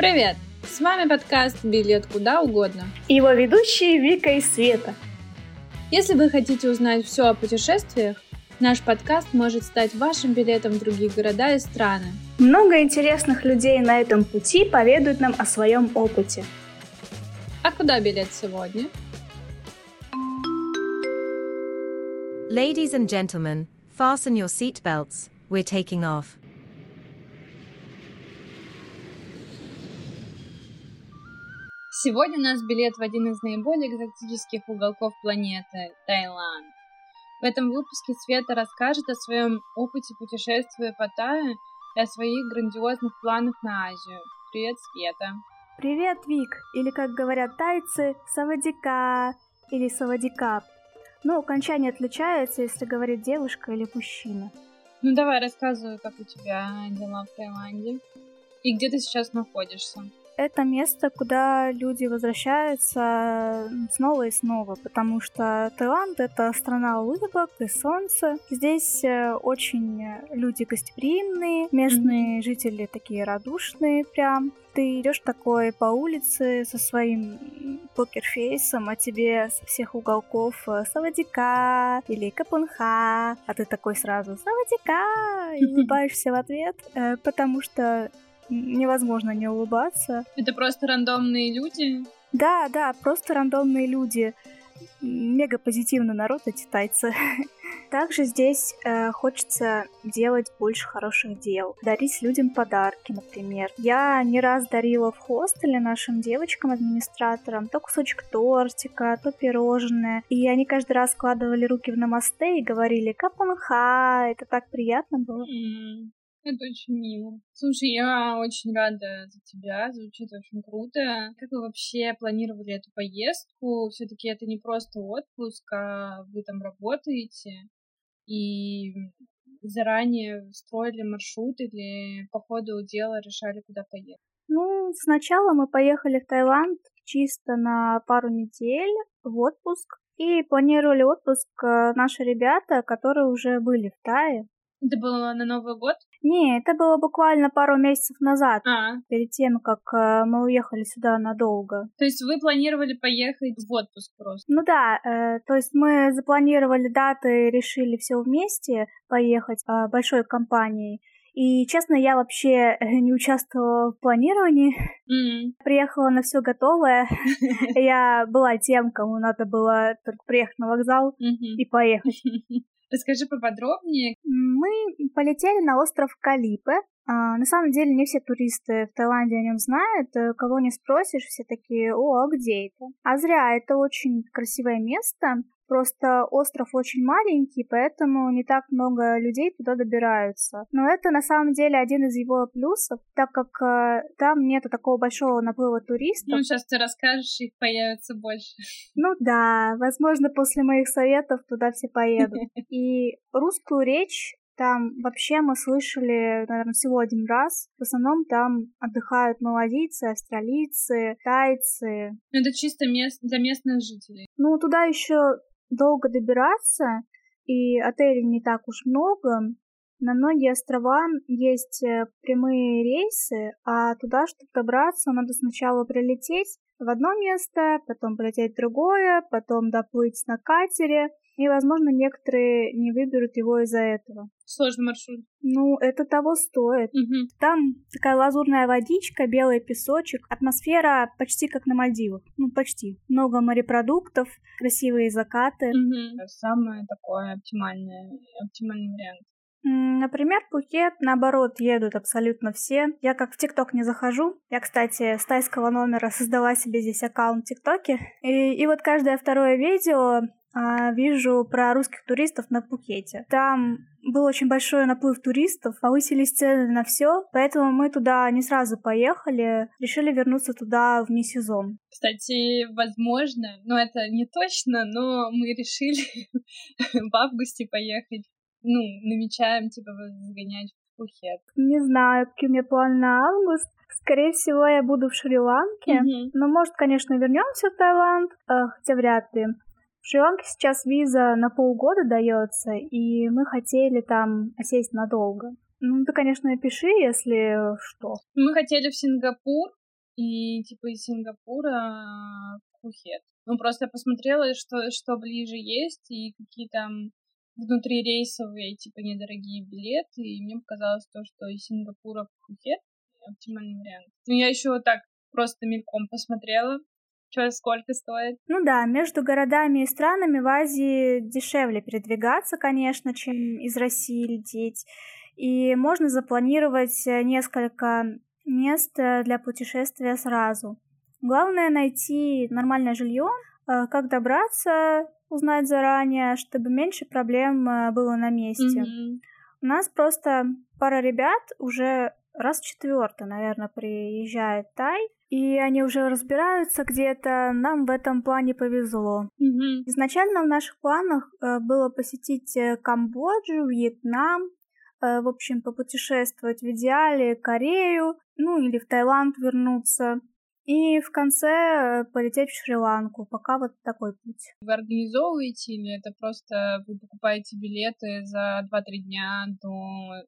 Привет! С вами подкаст «Билет куда угодно». И его ведущие Вика и Света. Если вы хотите узнать все о путешествиях, наш подкаст может стать вашим билетом в другие города и страны. Много интересных людей на этом пути поведают нам о своем опыте. А куда билет сегодня? Ladies and gentlemen, fasten your seatbelts. We're taking off. Сегодня у нас билет в один из наиболее экзотических уголков планеты – Таиланд. В этом выпуске Света расскажет о своем опыте путешествия по Тае и о своих грандиозных планах на Азию. Привет, Света! Привет, Вик! Или, как говорят тайцы, савадика или савадикап. Но окончание отличается, если говорит девушка или мужчина. Ну давай рассказывай, как у тебя дела в Таиланде и где ты сейчас находишься это место, куда люди возвращаются снова и снова, потому что Таиланд — это страна улыбок и солнца. Здесь э, очень люди гостеприимные, местные mm-hmm. жители такие радушные прям. Ты идешь такой по улице со своим покерфейсом, а тебе со всех уголков э, Савадика или Капунха, а ты такой сразу Савадика и улыбаешься в ответ, э, потому что невозможно не улыбаться. Это просто рандомные люди? Да, да, просто рандомные люди. Мега позитивный народ эти тайцы. Также здесь э, хочется делать больше хороших дел, дарить людям подарки, например. Я не раз дарила в хостеле нашим девочкам-администраторам то кусочек тортика, то пирожное. И они каждый раз складывали руки в намасте и говорили «Капунха!» Это так приятно было. Mm. Это очень мило. Слушай, я очень рада за тебя, звучит очень круто. Как вы вообще планировали эту поездку? Все-таки это не просто отпуск, а вы там работаете и заранее строили маршрут или по ходу дела решали, куда поехать? Ну, сначала мы поехали в Таиланд чисто на пару недель в отпуск. И планировали отпуск э, наши ребята, которые уже были в Тае. Это было на Новый год? Не, это было буквально пару месяцев назад, а. перед тем, как э, мы уехали сюда надолго. То есть вы планировали поехать в отпуск просто? Ну да, э, то есть мы запланировали даты, решили все вместе поехать э, большой компанией. И, честно, я вообще не участвовала в планировании. Mm. Приехала на все готовое. Я была тем, кому надо было только приехать на вокзал и поехать. Расскажи поподробнее. Мы полетели на остров Калипе. А, на самом деле не все туристы в Таиланде о нем знают. Э, кого не спросишь, все такие, о, а где это? А зря, это очень красивое место. Просто остров очень маленький, поэтому не так много людей туда добираются. Но это на самом деле один из его плюсов, так как э, там нету такого большого наплыва туристов. Ну, сейчас ты расскажешь, их появится больше. Ну да, возможно, после моих советов туда все поедут. И русскую речь там вообще мы слышали, наверное, всего один раз. В основном там отдыхают малазийцы, австралийцы, тайцы. Ну, это чисто мест... для местных жителей. Ну, туда еще долго добираться, и отелей не так уж много. На многие острова есть э, прямые рейсы, а туда, чтобы добраться, надо сначала прилететь в одно место, потом полететь в другое, потом доплыть на катере, и, возможно, некоторые не выберут его из-за этого. Сложный маршрут. Ну, это того стоит. Угу. Там такая лазурная водичка, белый песочек, атмосфера почти как на Мальдивах. Ну, почти. Много морепродуктов, красивые закаты. Угу. Самое такое оптимальное, оптимальный вариант. Например, Пхукет, наоборот, едут абсолютно все. Я как в ТикТок не захожу. Я, кстати, с тайского номера создала себе здесь аккаунт в ТикТоке. И, и вот каждое второе видео а, вижу про русских туристов на Пхукете. Там был очень большой наплыв туристов, повысились цены на все, поэтому мы туда не сразу поехали, решили вернуться туда вне сезон. Кстати, возможно, но это не точно, но мы решили в августе поехать. Ну, намечаем, типа, загонять в Пхукет. Не знаю, какие у меня планы на август. Скорее всего, я буду в Шри-Ланке. Mm-hmm. Но, может, конечно, вернемся в Таиланд, э, хотя вряд ли. В Шри-Ланке сейчас виза на полгода дается, и мы хотели там осесть надолго. Ну, ты, конечно, напиши, если что. Мы хотели в Сингапур, и типа из Сингапура в Пхукет. Ну, просто я посмотрела, что, что ближе есть, и какие там внутрирейсовые, типа, недорогие билеты, и мне показалось то, что из Сингапура в Пхукет оптимальный вариант. Ну, я еще вот так просто мельком посмотрела, что сколько стоит. Ну да, между городами и странами в Азии дешевле передвигаться, конечно, чем из России лететь. И можно запланировать несколько мест для путешествия сразу. Главное найти нормальное жилье, э, как добраться, узнать заранее, чтобы меньше проблем э, было на месте. Mm-hmm. У нас просто пара ребят уже раз четвертый, наверное, приезжает Тай, и они уже разбираются где-то. Нам в этом плане повезло. Mm-hmm. Изначально в наших планах э, было посетить Камбоджу, Вьетнам, в общем, попутешествовать в идеале Корею, ну или в Таиланд вернуться. И в конце э, полететь в Шри-Ланку. Пока вот такой путь. Вы организовываете или это просто вы покупаете билеты за 2-3 дня до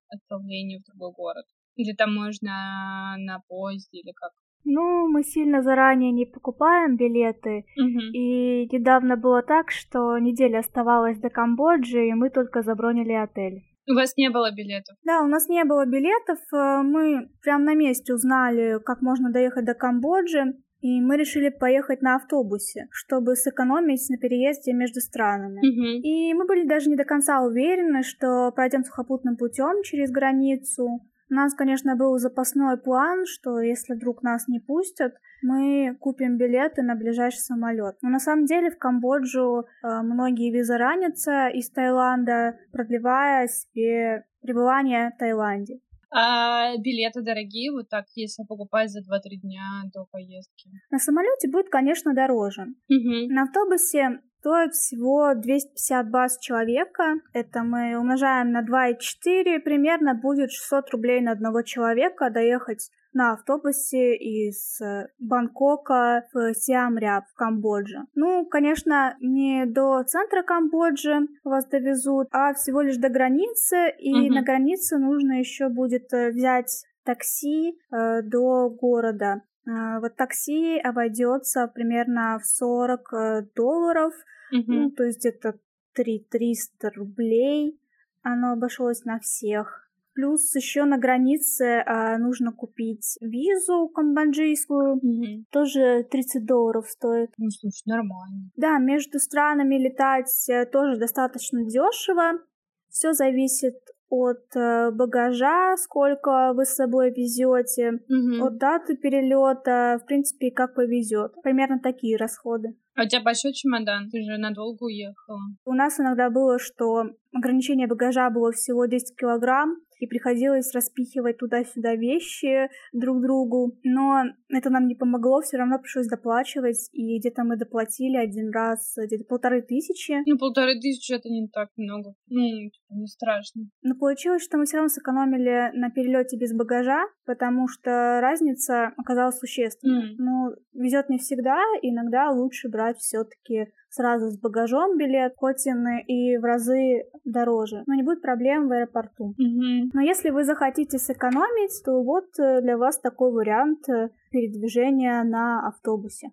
отправления в другой город? Или там можно на поезде или как? Ну, мы сильно заранее не покупаем билеты. Угу. И недавно было так, что неделя оставалась до Камбоджи, и мы только забронили отель. У вас не было билетов? Да, у нас не было билетов. Э, мы прям на месте узнали, как можно доехать до Камбоджи. И мы решили поехать на автобусе, чтобы сэкономить на переезде между странами. Угу. И мы были даже не до конца уверены, что пройдем сухопутным путем через границу. У нас, конечно, был запасной план, что если вдруг нас не пустят, мы купим билеты на ближайший самолет. Но на самом деле в Камбоджу э, многие визы ранятся из Таиланда, продлевая себе пребывание в Таиланде. А билеты дорогие, вот так, если покупать за 2-3 дня до поездки? На самолете будет, конечно, дороже. Угу. На автобусе стоит всего 250 баз человека. Это мы умножаем на 2,4, примерно будет 600 рублей на одного человека доехать на автобусе из э, Бангкока в Сиамряб в Камбодже. Ну, конечно, не до центра Камбоджи вас довезут, а всего лишь до границы, и Мгм. на границе нужно еще будет э, взять такси э, до города. Э, вот такси обойдется примерно в 40 э, долларов, ну, Угу. то есть это 300 рублей. Оно обошлось на всех. Плюс еще на границе а, нужно купить визу камбоджийскую. Угу. Тоже 30 долларов стоит. Ну, слушай, нормально. Да, между странами летать э, тоже достаточно дешево. Все зависит от э, багажа, сколько вы с собой везете, Угу. от даты перелета, в принципе, как повезет. Примерно такие расходы. А у тебя большой чемодан? Ты же надолго уехала. У нас иногда было, что ограничение багажа было всего 10 килограмм, и приходилось распихивать туда-сюда вещи друг другу. Но это нам не помогло, все равно пришлось доплачивать, и где-то мы доплатили один раз где-то полторы тысячи. Ну, полторы тысячи это не так много. Ну, типа, не страшно. Но получилось, что мы все равно сэкономили на перелете без багажа, потому что разница оказалась существенной. М. Ну, везет не всегда, иногда лучше брать все-таки сразу с багажом билет, хоть и в разы дороже. Но не будет проблем в аэропорту. Угу. Но если вы захотите сэкономить, то вот э, для вас такой вариант э, передвижения на автобусе.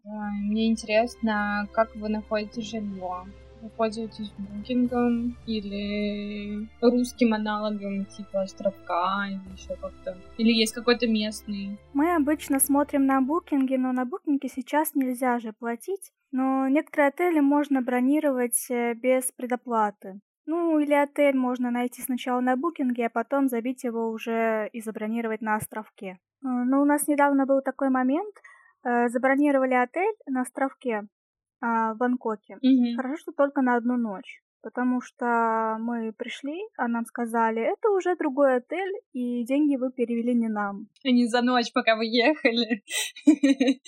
Мне интересно, как вы находите жилье. Вы пользуетесь букингом или русским аналогом типа островка или еще как-то? Или есть какой-то местный? Мы обычно смотрим на букинге, но на букинге сейчас нельзя же платить. Но некоторые отели можно бронировать э, без предоплаты. Ну, или отель можно найти сначала на букинге, а потом забить его уже и забронировать на островке. Э, Но у нас недавно был такой момент. э, Забронировали отель на островке а, в Бангкоке. Угу. Хорошо, что только на одну ночь. Потому что мы пришли, а нам сказали, это уже другой отель, и деньги вы перевели не нам. Они за ночь, пока вы ехали,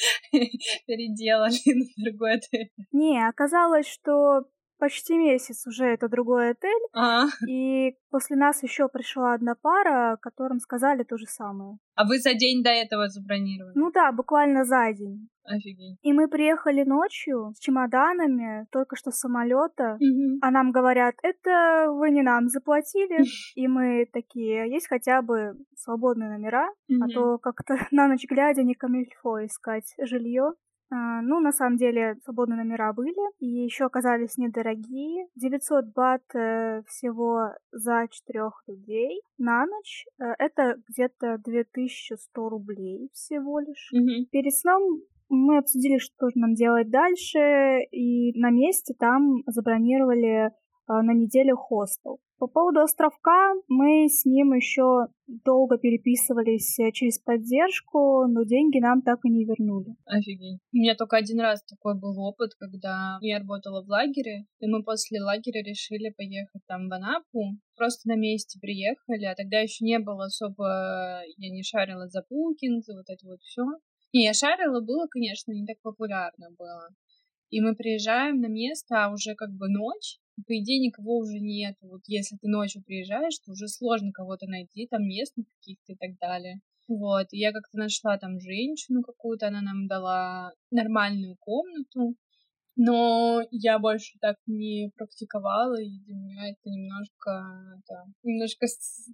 переделали на другой отель. Не, оказалось, что почти месяц уже это другой отель. А, И после нас еще пришла одна пара, которым сказали то же самое. а вы за день до этого забронировали? Ну да, буквально за день. Офигеть. И мы приехали ночью с чемоданами, только что с самолета. Мгм. А нам говорят, это вы не нам заплатили. И мы такие, есть хотя бы свободные номера, а Мгм. то как-то на ночь глядя не камильфо искать жилье. А, ну, на самом деле, свободные номера были, и еще оказались недорогие. 900 бат э, всего за четырех людей на ночь. Э, это где-то 2100 рублей всего лишь. Мгм. Перед сном мы обсудили, что же нам делать дальше, и на месте там забронировали на неделю хостел. По поводу островка мы с ним еще долго переписывались э, через поддержку, но деньги нам так и не вернули. Офигеть. У меня только один раз такой был опыт, когда я работала в лагере, и мы после лагеря решили поехать там в Анапу. Просто на месте приехали, а тогда еще не было особо... Я не шарила за букинг, за вот это вот все. Не, я шарила, было, конечно, не так популярно было. И мы приезжаем на место, а уже как бы ночь, по идее никого уже нет. Вот если ты ночью приезжаешь, то уже сложно кого-то найти, там местных каких-то и так далее. Вот, и я как-то нашла там женщину какую-то, она нам дала нормальную комнату, но я больше так не практиковала, и для меня это немножко, это, немножко,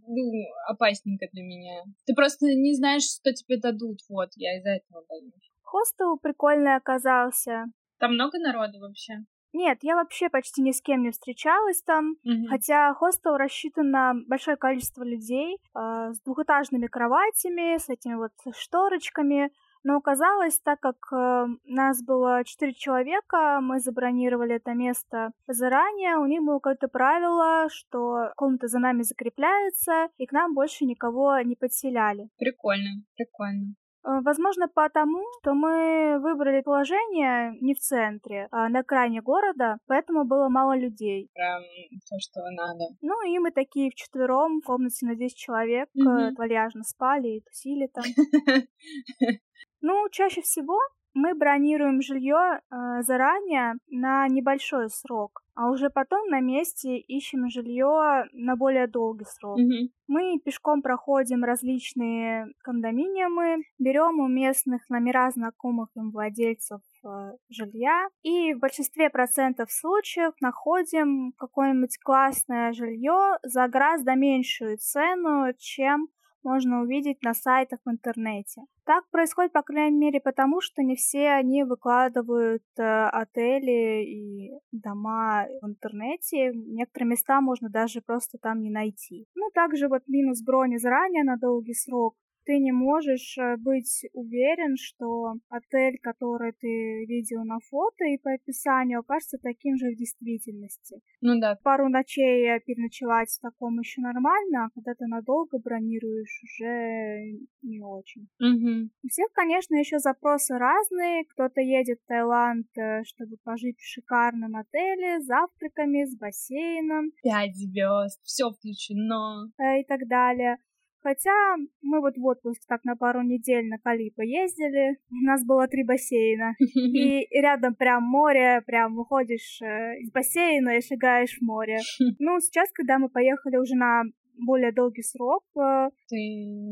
ну, опасненько для меня. Ты просто не знаешь, что тебе дадут, вот, я из-за этого боюсь. Хостел прикольный оказался. Там много народу вообще? Нет, я вообще почти ни с кем не встречалась там. Мгм. Хотя хостел рассчитан на большое количество людей а, с двухэтажными кроватями, с этими вот шторочками. Но оказалось, так как э, нас было четыре человека, мы забронировали это место заранее, у них было какое-то правило, что комната за нами закрепляется, и к нам больше никого не подселяли. Прикольно, прикольно. Э, Возможно, потому, что мы выбрали положение не в центре, а на крайне города, поэтому было мало людей. Прям то, что надо. Ну и мы такие вчетвером в комнате на 10 человек э, Мгм. вальяжно спали и тусили там. Ну, чаще всего мы бронируем жилье э, заранее на небольшой срок, а уже потом на месте ищем жилье на более долгий срок. Мгм. Мы пешком проходим различные кондоминиумы, берем у местных номера знакомых им владельцев э, жилья и в большинстве процентов случаев находим какое-нибудь классное жилье за гораздо меньшую цену, чем можно увидеть на сайтах в интернете. Так происходит, по крайней мере, потому что не все они выкладывают э, отели и дома в интернете. Некоторые места можно даже просто там не найти. Ну, также вот минус брони заранее на долгий срок. Ты не можешь э, быть уверен, что отель, который ты видел на фото и по описанию, окажется таким же в действительности Ну да. пару ночей э, переночевать в таком еще нормально, а когда ты надолго бронируешь, уже не очень. Мгм. У всех, конечно, еще запросы разные. Кто-то едет в Таиланд, э, чтобы пожить в шикарном отеле с завтраками, с бассейном Пять звезд, все включено. и так далее. Хотя мы вот в отпуск так на пару недель на Калипо ездили, у нас было три бассейна. И рядом прям море, прям выходишь э, из бассейна и шагаешь в море. Ну, сейчас, когда мы поехали уже на более долгий срок, э, Ты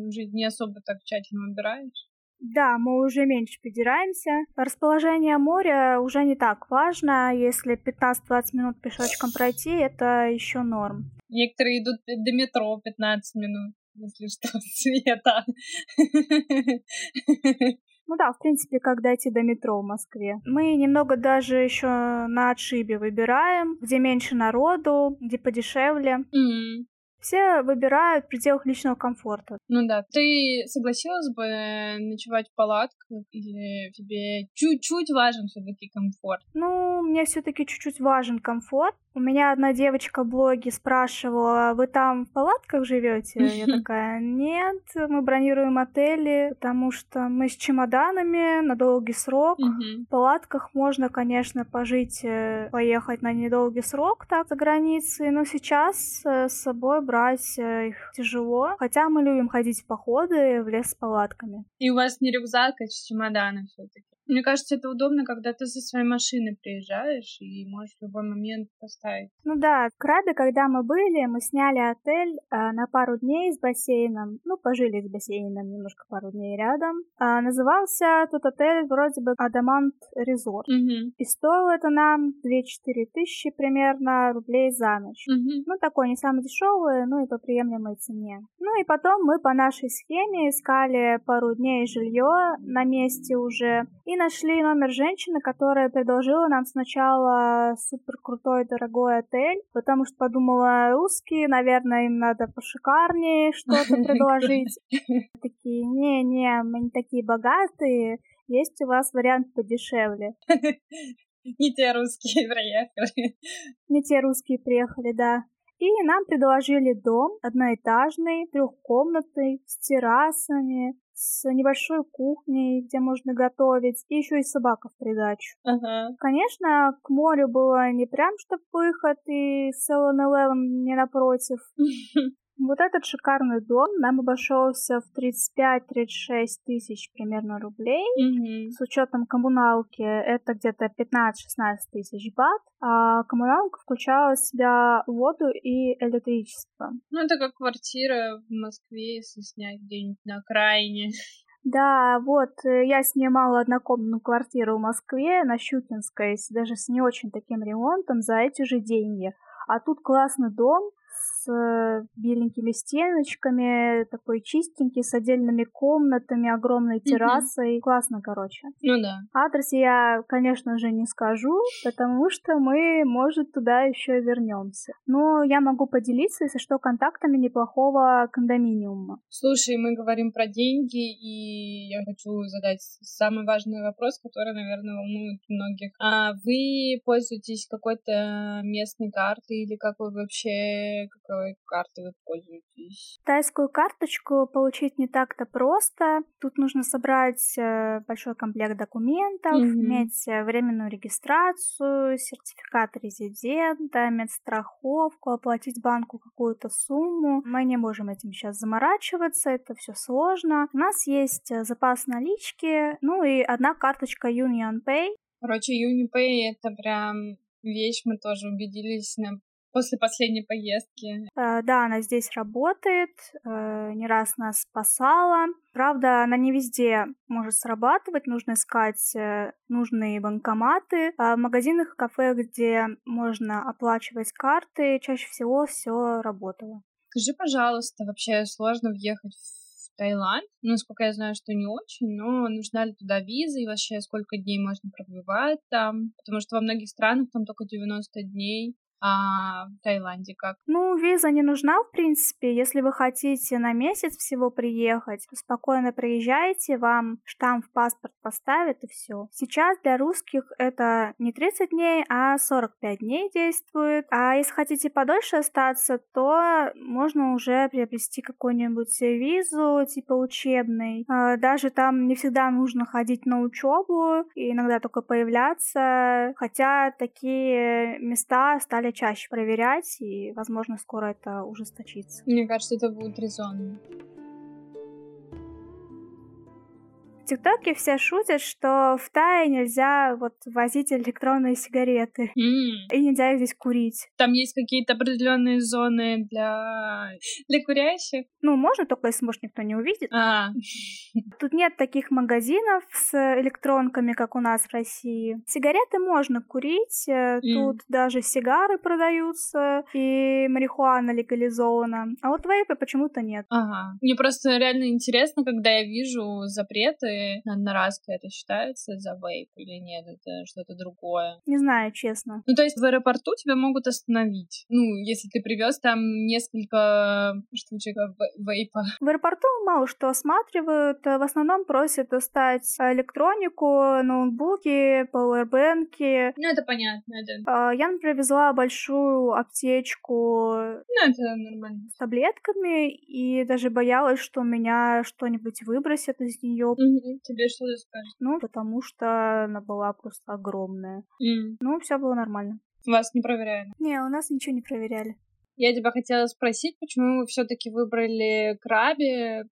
уже не особо так тщательно выбираешь. да, мы уже меньше придираемся. Расположение моря уже не так важно. Если 15-20 минут пешочком пройти, это еще норм. Некоторые идут до метро 15 минут, если что, света. Ну да, в принципе, как дойти до метро в Москве. Мы немного даже еще на отшибе выбираем, где меньше народу, где подешевле. М, Все выбирают в пределах личного комфорта. Ну да. Ты согласилась бы э, ночевать в палатках или тебе чуть-чуть важен все-таки комфорт? Ну, мне все-таки чуть-чуть важен комфорт. У меня одна девочка в блоге спрашивала, вы там в палатках живете? Я такая, нет, мы бронируем отели, потому что мы с чемоданами на долгий срок. В палатках можно, конечно, пожить, э, поехать на недолгий срок так за границей, но сейчас э, с собой брать э, их тяжело. Хотя мы любим ходить в походы в лес с палатками. И у вас не рюкзак, а чемоданы все-таки. Мне кажется, это удобно, когда ты со своей машины приезжаешь и можешь в любой момент поставить. Ну да, в Крабе, когда мы были, мы сняли отель а, на пару дней с бассейном. Ну, пожили с бассейном немножко пару дней рядом. А, назывался тот отель вроде бы Адамант Резорт. Угу. И стоил это нам 2-4 тысячи примерно рублей за ночь. Угу. Ну, такой не самый дешевый, ну и по приемлемой цене. Ну и потом мы по нашей схеме искали пару дней жилье на месте уже и нашли номер женщины, которая предложила нам сначала супер крутой дорогой отель, потому что подумала, русские, наверное, им надо пошикарнее что-то предложить. Такие, не-не, мы не такие богатые, есть у вас вариант подешевле. Не те русские приехали. Не те русские приехали, да. И нам предложили дом одноэтажный, трехкомнатный, с террасами, с небольшой кухней, где можно готовить, и еще и собака в придачу. Ага. Конечно, к морю было не прям чтоб выход, и 7-Eleven не напротив. Вот этот шикарный дом нам обошелся в 35-36 тысяч примерно рублей. Мгм. С учетом коммуналки это где-то 15-16 тысяч бат, а коммуналка включала в себя воду и электричество. Ну, это как квартира в Москве, если снять где-нибудь на окраине. Да, вот, я снимала однокомнатную квартиру в Москве на Щукинской, даже с не очень таким ремонтом за эти же деньги. А тут классный дом с э, беленькими стеночками, такой чистенький, с отдельными комнатами, огромной террасой. Классно, короче. Ну да. Адрес я, конечно же, не скажу, потому что мы, может, туда еще вернемся. Но я могу поделиться, если что, контактами неплохого кондоминиума. Слушай, мы говорим про деньги, и я хочу задать самый важный вопрос, который, наверное, волнует многих. А вы пользуетесь какой-то местной картой или как вы вообще, какой картой вы пользуетесь? Тайскую карточку получить не так-то просто. Тут нужно собрать э, большой комплект документов, Мгм. иметь э, временную регистрацию, сертификат резидента, медстраховку, оплатить банку какую-то сумму. Мы не можем этим сейчас заморачиваться, это все сложно. У нас есть э, запас налички, ну и одна карточка Union Pay. Короче, UniPay — это прям вещь, мы тоже убедились на... после последней поездки. Э, Да, она здесь работает, э, не раз нас спасала. Правда, она не везде может срабатывать, нужно искать э, нужные банкоматы. А в магазинах и кафе, где можно оплачивать карты, чаще всего все работало. Скажи, пожалуйста, вообще сложно въехать в Таиланд? Ну, насколько я знаю, что не очень, но нужна ли туда виза и вообще сколько дней можно пробивать там? Потому что во многих странах там только 90 дней, а в Таиланде как? Ну, виза не нужна, в принципе. Если вы хотите на месяц всего приехать, то спокойно приезжайте, вам штамп в паспорт поставят и все. Сейчас для русских это не 30 дней, а 45 дней действует. А если хотите подольше остаться, то можно уже приобрести какую-нибудь визу, типа учебной. А, Даже там не всегда нужно ходить на учебу, иногда только появляться. Хотя такие места стали чаще проверять, и, возможно, скоро это ужесточится. Мне кажется, это будет резонно. ТикТоке все шутят, что в Тае нельзя вот возить электронные сигареты. М, И нельзя их здесь курить. Там есть какие-то определенные зоны для, для курящих? Ну, можно, только если, может, никто не увидит. А, Тут нет таких магазинов с электронками, как у нас в России. Сигареты можно курить, э, тут даже сигары продаются, и марихуана легализована. А вот вейпы почему-то нет. ага. Мне просто реально интересно, когда я вижу запреты, одноразка это считается за вейп или нет, это что-то другое. Не знаю, честно. Ну, то есть в аэропорту тебя могут остановить. Ну, если ты привез там несколько штучек ве- вейпа. В аэропорту мало что осматривают, в основном просят достать электронику, ноутбуки, пауэрбэнки. Ну, это понятно, это, А, Я, например, везла большую аптечку ну, это нормально. с таблетками и даже боялась, что меня что-нибудь выбросят из нее. Мгм. Тебе что-то скажет? Ну, потому что она была просто огромная. М. Ну, все было нормально. Вас не проверяли. Не, у нас ничего не проверяли. Я тебя хотела спросить, почему вы все-таки выбрали Краби,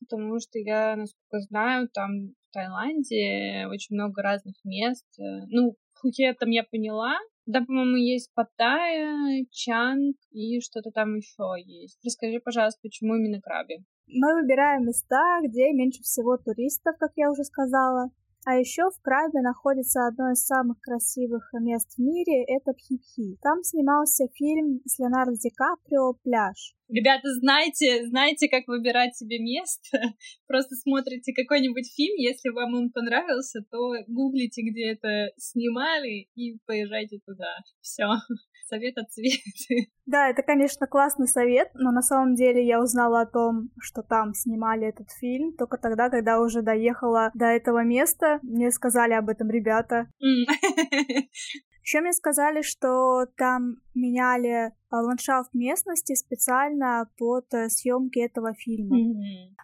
потому что я, насколько знаю, там в Таиланде, очень много разных мест. Ну, Пхукет там я поняла, да, по-моему, есть Паттайя, Чанг и что-то там еще есть. Расскажи, пожалуйста, почему именно Краби? Мы выбираем места, где меньше всего туристов, как я уже сказала. А еще в Крабе находится одно из самых красивых мест в мире, это Пхипхи. Там снимался фильм с Леонардо Ди Каприо «Пляж». Ребята, знаете, знаете, как выбирать себе место? Просто смотрите какой-нибудь фильм, если вам он понравился, то гуглите, где это снимали, и поезжайте туда. Все совет от Светы. Да, это, конечно, классный совет, но на самом деле я узнала о том, что там снимали этот фильм только тогда, когда уже доехала до этого места. Мне сказали об этом ребята. Еще мне сказали, что там меняли а, ландшафт местности специально под э, съемки этого фильма.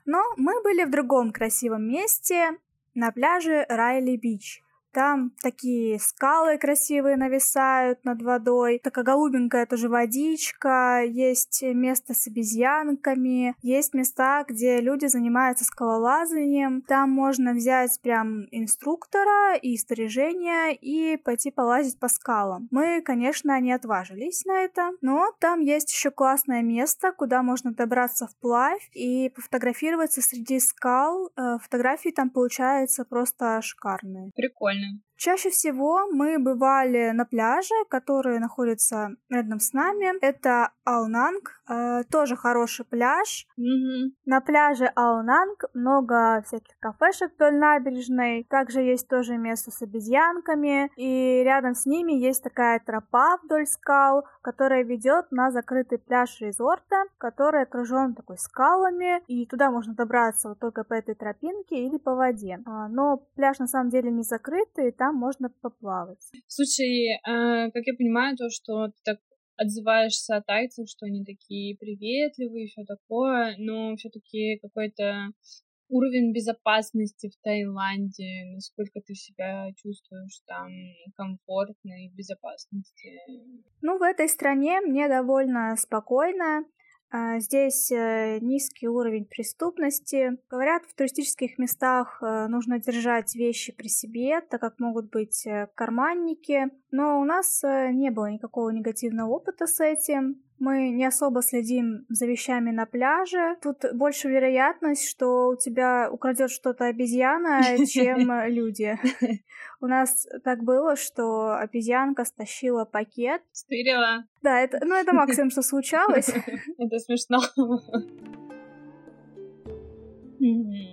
Но мы были в другом красивом месте, на пляже Райли Бич. Там такие скалы красивые нависают над водой, такая голубенькая тоже водичка, есть место с обезьянками, есть места, где люди занимаются скалолазанием. Там можно взять прям инструктора и снаряжение и пойти полазить по скалам. Мы, конечно, не отважились на это, но там есть еще классное место, куда можно добраться вплавь и пофотографироваться среди скал. Э, фотографии там получаются просто шикарные. Прикольно. Чаще всего мы бывали на пляже, который находится рядом с нами. Это Аунанг, э, тоже хороший пляж. Mm-hmm. На пляже Аунанг много всяких кафешек вдоль набережной. Также есть тоже место с обезьянками. И рядом с ними есть такая тропа вдоль скал, которая ведет на закрытый пляж резорта, который окружен такой скалами. И туда можно добраться вот только по этой тропинке или по воде. А, но пляж на самом деле не закрытый, там можно поплавать. Слушай, э, как я понимаю, то, что ты так отзываешься о тайцах, что они такие приветливые и все такое, но все-таки какой-то уровень безопасности в Таиланде, насколько ты себя чувствуешь там комфортно и в безопасности? Ну, в этой стране мне довольно спокойно. А, здесь э, низкий уровень преступности. Говорят, в туристических местах э, нужно держать вещи при себе, так как могут быть э, карманники. Но у нас не было никакого негативного опыта с этим. Мы не особо следим за вещами на пляже. Тут больше вероятность, что у тебя украдет что-то обезьяна, чем люди. У нас так было, что обезьянка стащила пакет. Стырила. Да, это, ну это максимум, что случалось. Это смешно.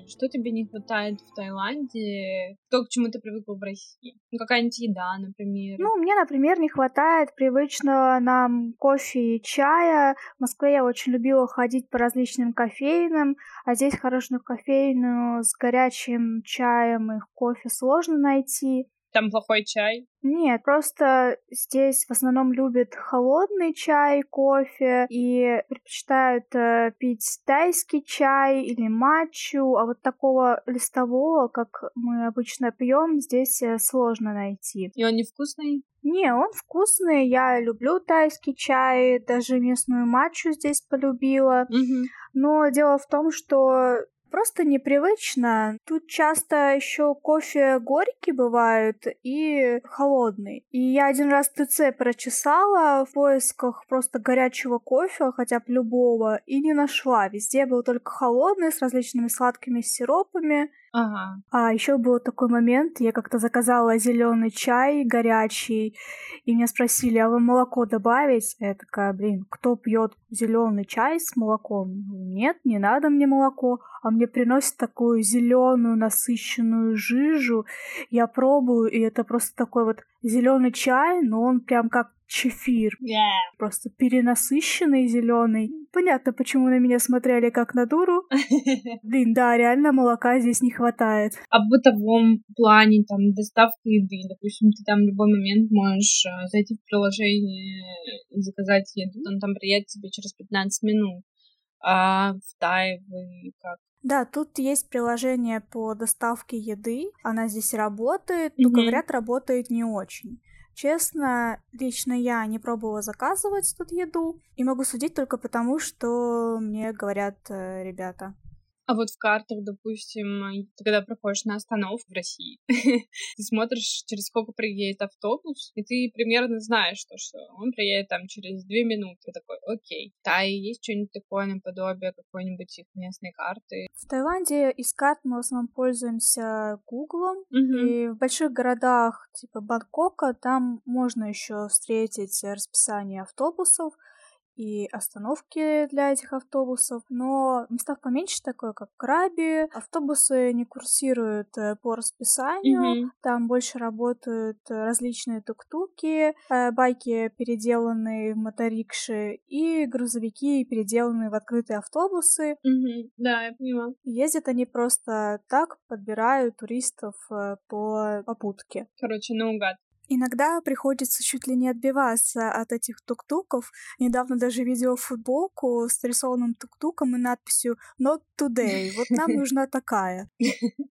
Что тебе не хватает в Таиланде? То, к чему ты привыкла в России? Ну, какая-нибудь еда, например. Ну, мне, например, не хватает привычного нам кофе и чая. В Москве я очень любила ходить по различным кофейным, а здесь хорошую кофейную с горячим чаем и кофе сложно найти. Там плохой чай? Нет, просто здесь в основном любят холодный чай, кофе и предпочитают э, пить тайский чай или матчу, а вот такого листового, как мы обычно пьем, здесь э, сложно найти. И он невкусный? Не, он вкусный, я люблю тайский чай, даже местную матчу здесь полюбила. Угу. Но дело в том, что просто непривычно. Тут часто еще кофе горький бывает и холодный. И я один раз ТЦ прочесала в поисках просто горячего кофе, хотя бы любого, и не нашла. Везде был только холодный с различными сладкими сиропами. Ага. А еще был такой момент, я как-то заказала зеленый чай горячий, и меня спросили, а вы молоко добавить? Я такая, блин, кто пьет зеленый чай с молоком? Нет, не надо мне молоко, а мне приносят такую зеленую насыщенную жижу. Я пробую, и это просто такой вот зеленый чай, но он прям как чефир. Yeah. Просто перенасыщенный зеленый. Понятно, почему на меня смотрели как на дуру. Блин, да, реально молока здесь не хватает. А в бытовом плане, там, доставка еды, допустим, ты там в любой момент можешь э, зайти в приложение и заказать еду, он там приедет тебе через 15 минут. А в Тае вы как? Да, тут есть приложение по доставке еды. Она здесь работает, но, mm-hmm. говорят, работает не очень. Честно, лично я не пробовала заказывать тут еду и могу судить только потому, что мне говорят э, ребята. А вот в картах, допустим, ты когда проходишь на остановку в России, ты смотришь, через сколько приедет автобус, и ты примерно знаешь, что, что он приедет там через две минуты. Ты такой, окей. Да, и есть что-нибудь такое наподобие какой-нибудь их местной карты. В Таиланде из карт мы в основном пользуемся Гуглом, и в больших городах типа Бангкока там можно еще встретить расписание автобусов, и остановки для этих автобусов, но в местах поменьше, такое как Краби, автобусы не курсируют э, по расписанию, mm-hmm. там больше работают различные тук-туки, э, байки, переделанные в моторикши, и грузовики, переделанные в открытые автобусы. Mm-hmm. Да, я понимаю. Ездят они просто так, подбирают туристов э, по попутке. Короче, наугад. Иногда приходится чуть ли не отбиваться от этих тук-туков. Недавно даже видела футболку с рисованным тук-туком и надписью «Not today». Вот нам нужна такая.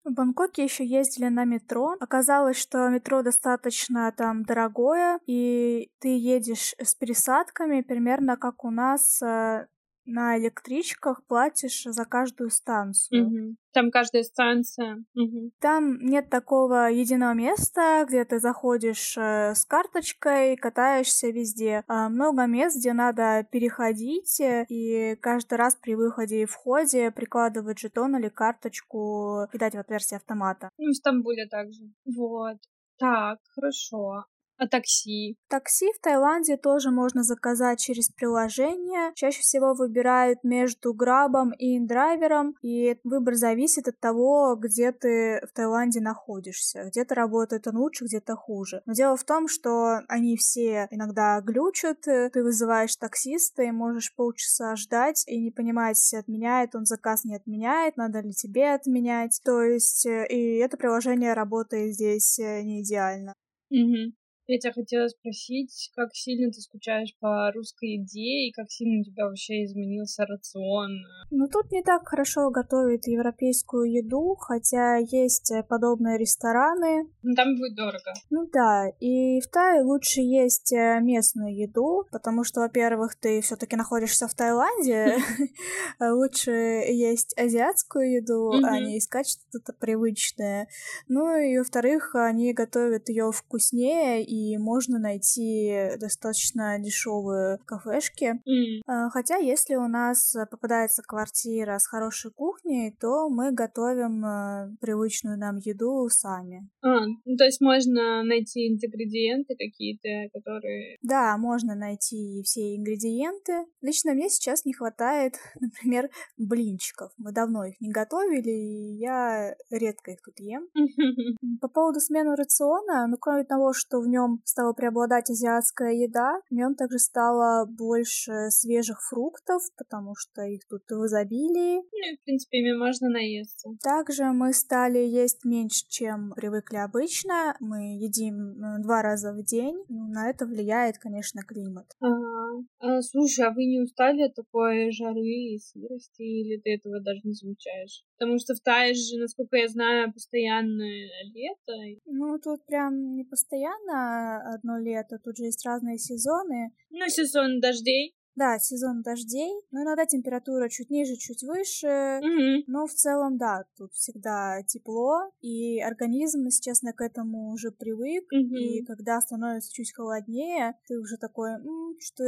В Бангкоке еще ездили на метро. Оказалось, что метро достаточно там дорогое, и ты едешь с пересадками примерно как у нас э, на электричках платишь за каждую станцию. Угу. Там каждая станция. Угу. Там нет такого единого места, где ты заходишь э, с карточкой, катаешься везде. А много мест, где надо переходить, э, и каждый раз при выходе и входе прикладывать жетон или карточку, кидать в отверстие автомата. Ну, в Стамбуле также. Вот. Так, хорошо. А такси? Такси в Таиланде тоже можно заказать через приложение. Чаще всего выбирают между Грабом и Индрайвером, и выбор зависит от того, где ты в Таиланде находишься. Где-то работает он лучше, где-то хуже. Но дело в том, что они все иногда глючат, ты вызываешь таксиста и можешь полчаса ждать и не понимать, отменяет он заказ, не отменяет, надо ли тебе отменять. То есть, э, и это приложение работает здесь э, не идеально. Угу. Я тебя хотела спросить, как сильно ты скучаешь по русской еде и как сильно у тебя вообще изменился рацион? Ну, тут не так хорошо готовят европейскую еду, хотя есть э, подобные рестораны. Ну, там будет дорого. Ну да, и в Тае лучше есть э, местную еду, потому что, во-первых, ты все таки находишься в Таиланде, лучше есть азиатскую еду, а не искать что-то привычное. Ну и, во-вторых, они готовят ее вкуснее и и можно найти достаточно дешевые кафешки. Mm. Хотя, если у нас попадается квартира с хорошей кухней, то мы готовим э, привычную нам еду сами. А, ну, то есть можно найти ингредиенты какие-то, которые... Да, можно найти все ингредиенты. Лично мне сейчас не хватает, например, блинчиков. Мы давно их не готовили, и я редко их тут ем. По поводу смены рациона, ну, кроме того, что в нем нем стала преобладать азиатская еда, в нем также стало больше свежих фруктов, потому что их тут в изобилии. Ну, в принципе, ими можно наесться. Также мы стали есть меньше, чем привыкли обычно. Мы едим э, два раза в день. Ну, на это влияет, конечно, климат. Ага. А, слушай, а вы не устали от такой жары и сырости, или ты этого даже не замечаешь? Потому что в Тае же, насколько я знаю, постоянное лето. Ну, тут прям не постоянно, одно лето. Тут же есть разные сезоны. Ну, сезон дождей. Да, сезон дождей, но иногда температура чуть ниже, чуть выше, mm-hmm. но в целом, да, тут всегда тепло, и организм, если честно, к этому уже привык, mm-hmm. и когда становится чуть холоднее, ты уже такой, м-м, что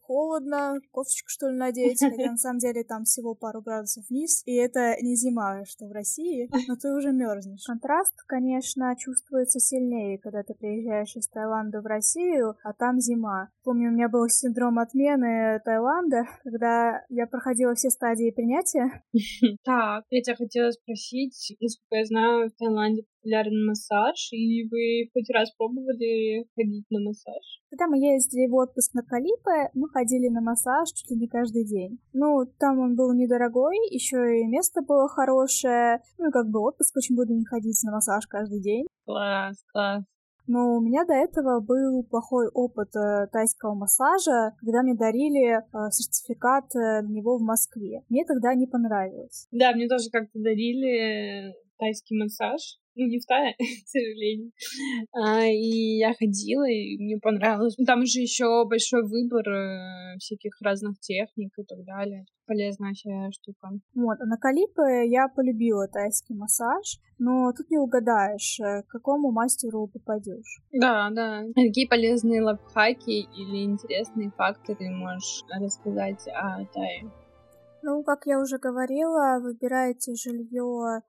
холодно, кофточку что ли надеть, хотя на самом деле там всего пару градусов вниз, и это не зима, что в России, но ты уже мерзнешь. Контраст, конечно, чувствуется сильнее, когда ты приезжаешь из Таиланда в Россию, а там зима. Помню, у меня был синдром отмены Таиланда, когда я проходила все стадии принятия. Так, я тебя хотела спросить, насколько я знаю, в Таиланде популярен массаж, и вы хоть раз пробовали ходить на массаж? Когда мы ездили в отпуск на Калипе, мы ходили на массаж чуть ли не каждый день. Ну, там он был недорогой, еще и место было хорошее. Ну, как бы отпуск, почему буду не ходить на массаж каждый день. Класс, класс. Но у меня до этого был плохой опыт э, тайского массажа, когда мне дарили э, сертификат э, на него в Москве. Мне тогда не понравилось. Да, мне тоже как-то дарили тайский массаж. Ну, не в Тае, к сожалению. А, и я ходила, и мне понравилось. Ну, там же еще большой выбор э, всяких разных техник и так далее. Полезная вообще штука. Вот, а на Калипе я полюбила тайский массаж, но тут не угадаешь, э, к какому мастеру попадешь. Да, да. Какие полезные лайфхаки или интересные факты ты можешь рассказать о Тае? Ну, как я уже говорила, выбирайте жилье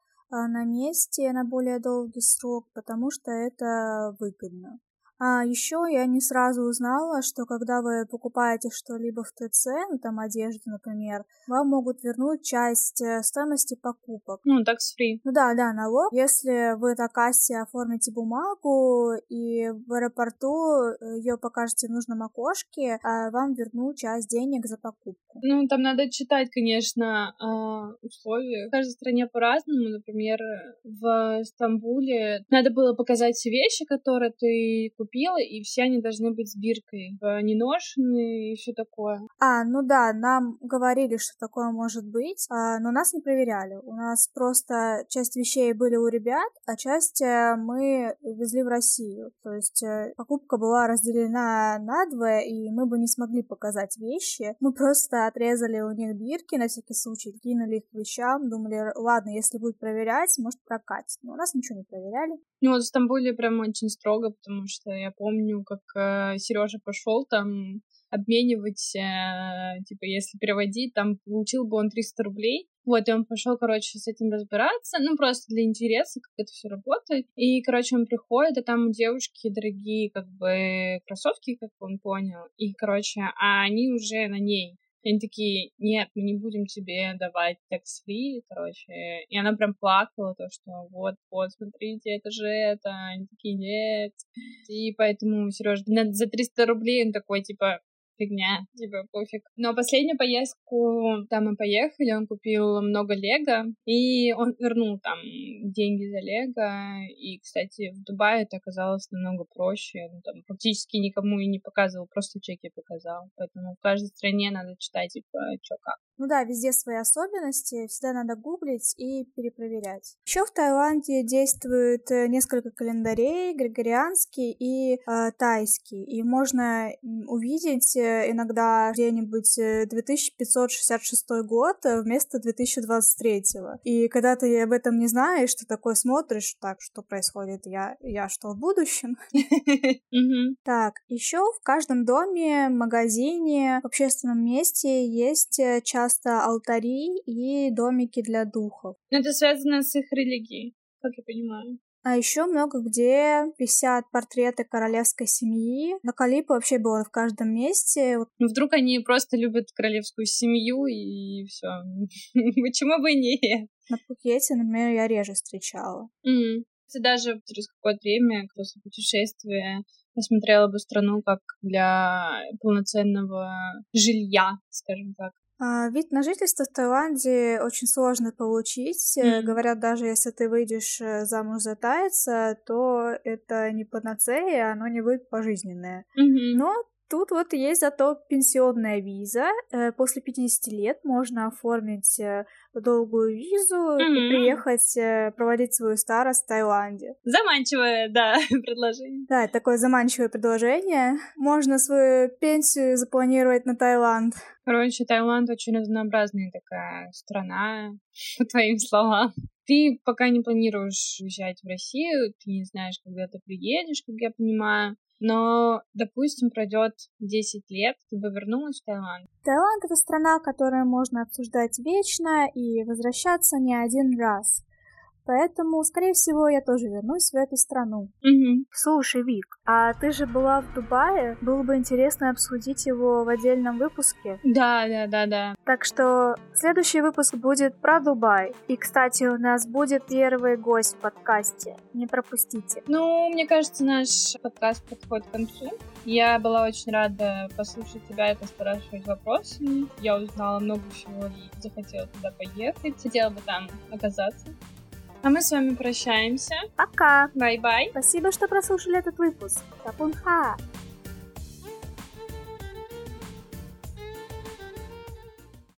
на месте на более долгий срок, потому что это выгодно. А еще я не сразу узнала, что когда вы покупаете что-либо в ТЦ, ну там одежду, например, вам могут вернуть часть э, стоимости покупок. Ну, такс free. Ну да, да, налог. Если вы на кассе оформите бумагу и в аэропорту э, ее покажете в нужном окошке, а вам вернут часть денег за покупку. Ну, там надо читать, конечно, а, условия. В каждой стране по-разному. Например, в Стамбуле надо было показать все вещи, которые ты купил купила, и все они должны быть с биркой, не ношеные и все такое. А, ну да, нам говорили, что такое может быть, а, но нас не проверяли. У нас просто часть вещей были у ребят, а часть э, мы везли в Россию. То есть э, покупка была разделена на двое, и мы бы не смогли показать вещи. Мы просто отрезали у них бирки на всякий случай, кинули их к вещам, думали, ладно, если будет проверять, может прокатить. Но у нас ничего не проверяли. Ну вот в Стамбуле прям очень строго, потому что я помню, как э, Сережа пошел там обменивать, э, типа, если переводить, там получил бы он 300 рублей. Вот, и он пошел, короче, с этим разбираться, ну, просто для интереса, как это все работает. И, короче, он приходит, а там у девушки дорогие, как бы, кроссовки, как он понял. И, короче, а они уже на ней. И они такие, нет, мы не будем тебе давать такс-фри, короче. И она прям плакала, то, что вот, вот, смотрите, это же это. Они такие, нет. И поэтому Сережа за 300 рублей он такой, типа, фигня, типа пофиг. Но последнюю поездку, там мы поехали, он купил много лего, и он вернул там деньги за лего, и, кстати, в Дубае это оказалось намного проще, он там практически никому и не показывал, просто чеки показал, поэтому в каждой стране надо читать, типа, что как. Ну да, везде свои особенности, всегда надо гуглить и перепроверять. Еще в Таиланде действует э, несколько календарей, григорианский и э, тайский, и можно увидеть э, иногда где-нибудь 2566 э, год вместо 2023. И когда ты об этом не знаешь, ты такой смотришь, так, что происходит, я, я что, в будущем? Так, еще в каждом доме, магазине, в общественном месте есть час часто алтари и домики для духов. Но это связано с их религией, как я понимаю. А еще много где висят портреты королевской семьи. На Калипе вообще было в каждом месте. Ну, вдруг они просто любят королевскую семью и все. Почему бы и нет? На Пхукете, например, я реже встречала. Mm. Даже через какое-то время, после путешествия, посмотрела бы страну как для полноценного жилья, скажем так. А, вид на жительство в Таиланде очень сложно получить. Mm. Говорят, даже если ты выйдешь э, замуж за тайца, то это не панацея, оно не будет пожизненное. Mm-hmm. Но Тут вот есть зато пенсионная виза. Э, после 50 лет можно оформить э, долгую визу mm-hmm. и приехать э, проводить свою старость в Таиланде. Заманчивое, да, предложение. Да, такое заманчивое предложение. Можно свою пенсию запланировать на Таиланд. Короче, Таиланд очень разнообразная такая страна, по твоим словам. Ты пока не планируешь уезжать в Россию, ты не знаешь, когда ты приедешь, как я понимаю. Но, допустим, пройдет 10 лет, ты бы вернулась в Таиланд. Таиланд — это страна, которую можно обсуждать вечно и возвращаться не один раз. Поэтому, скорее всего, я тоже вернусь в эту страну. Угу. Слушай, Вик, а ты же была в Дубае? Было бы интересно обсудить его в отдельном выпуске. Да, да, да, да. Так что следующий выпуск будет про Дубай. И, кстати, у нас будет первый гость в подкасте. Не пропустите. Ну, мне кажется, наш подкаст подходит к концу. Я была очень рада послушать тебя и поспрашивать вопросы. Я узнала много всего и захотела туда поехать. Хотела бы там оказаться. А мы с вами прощаемся. Пока. Bye-bye. Спасибо, что прослушали этот выпуск. ขอบคุณค่ะ.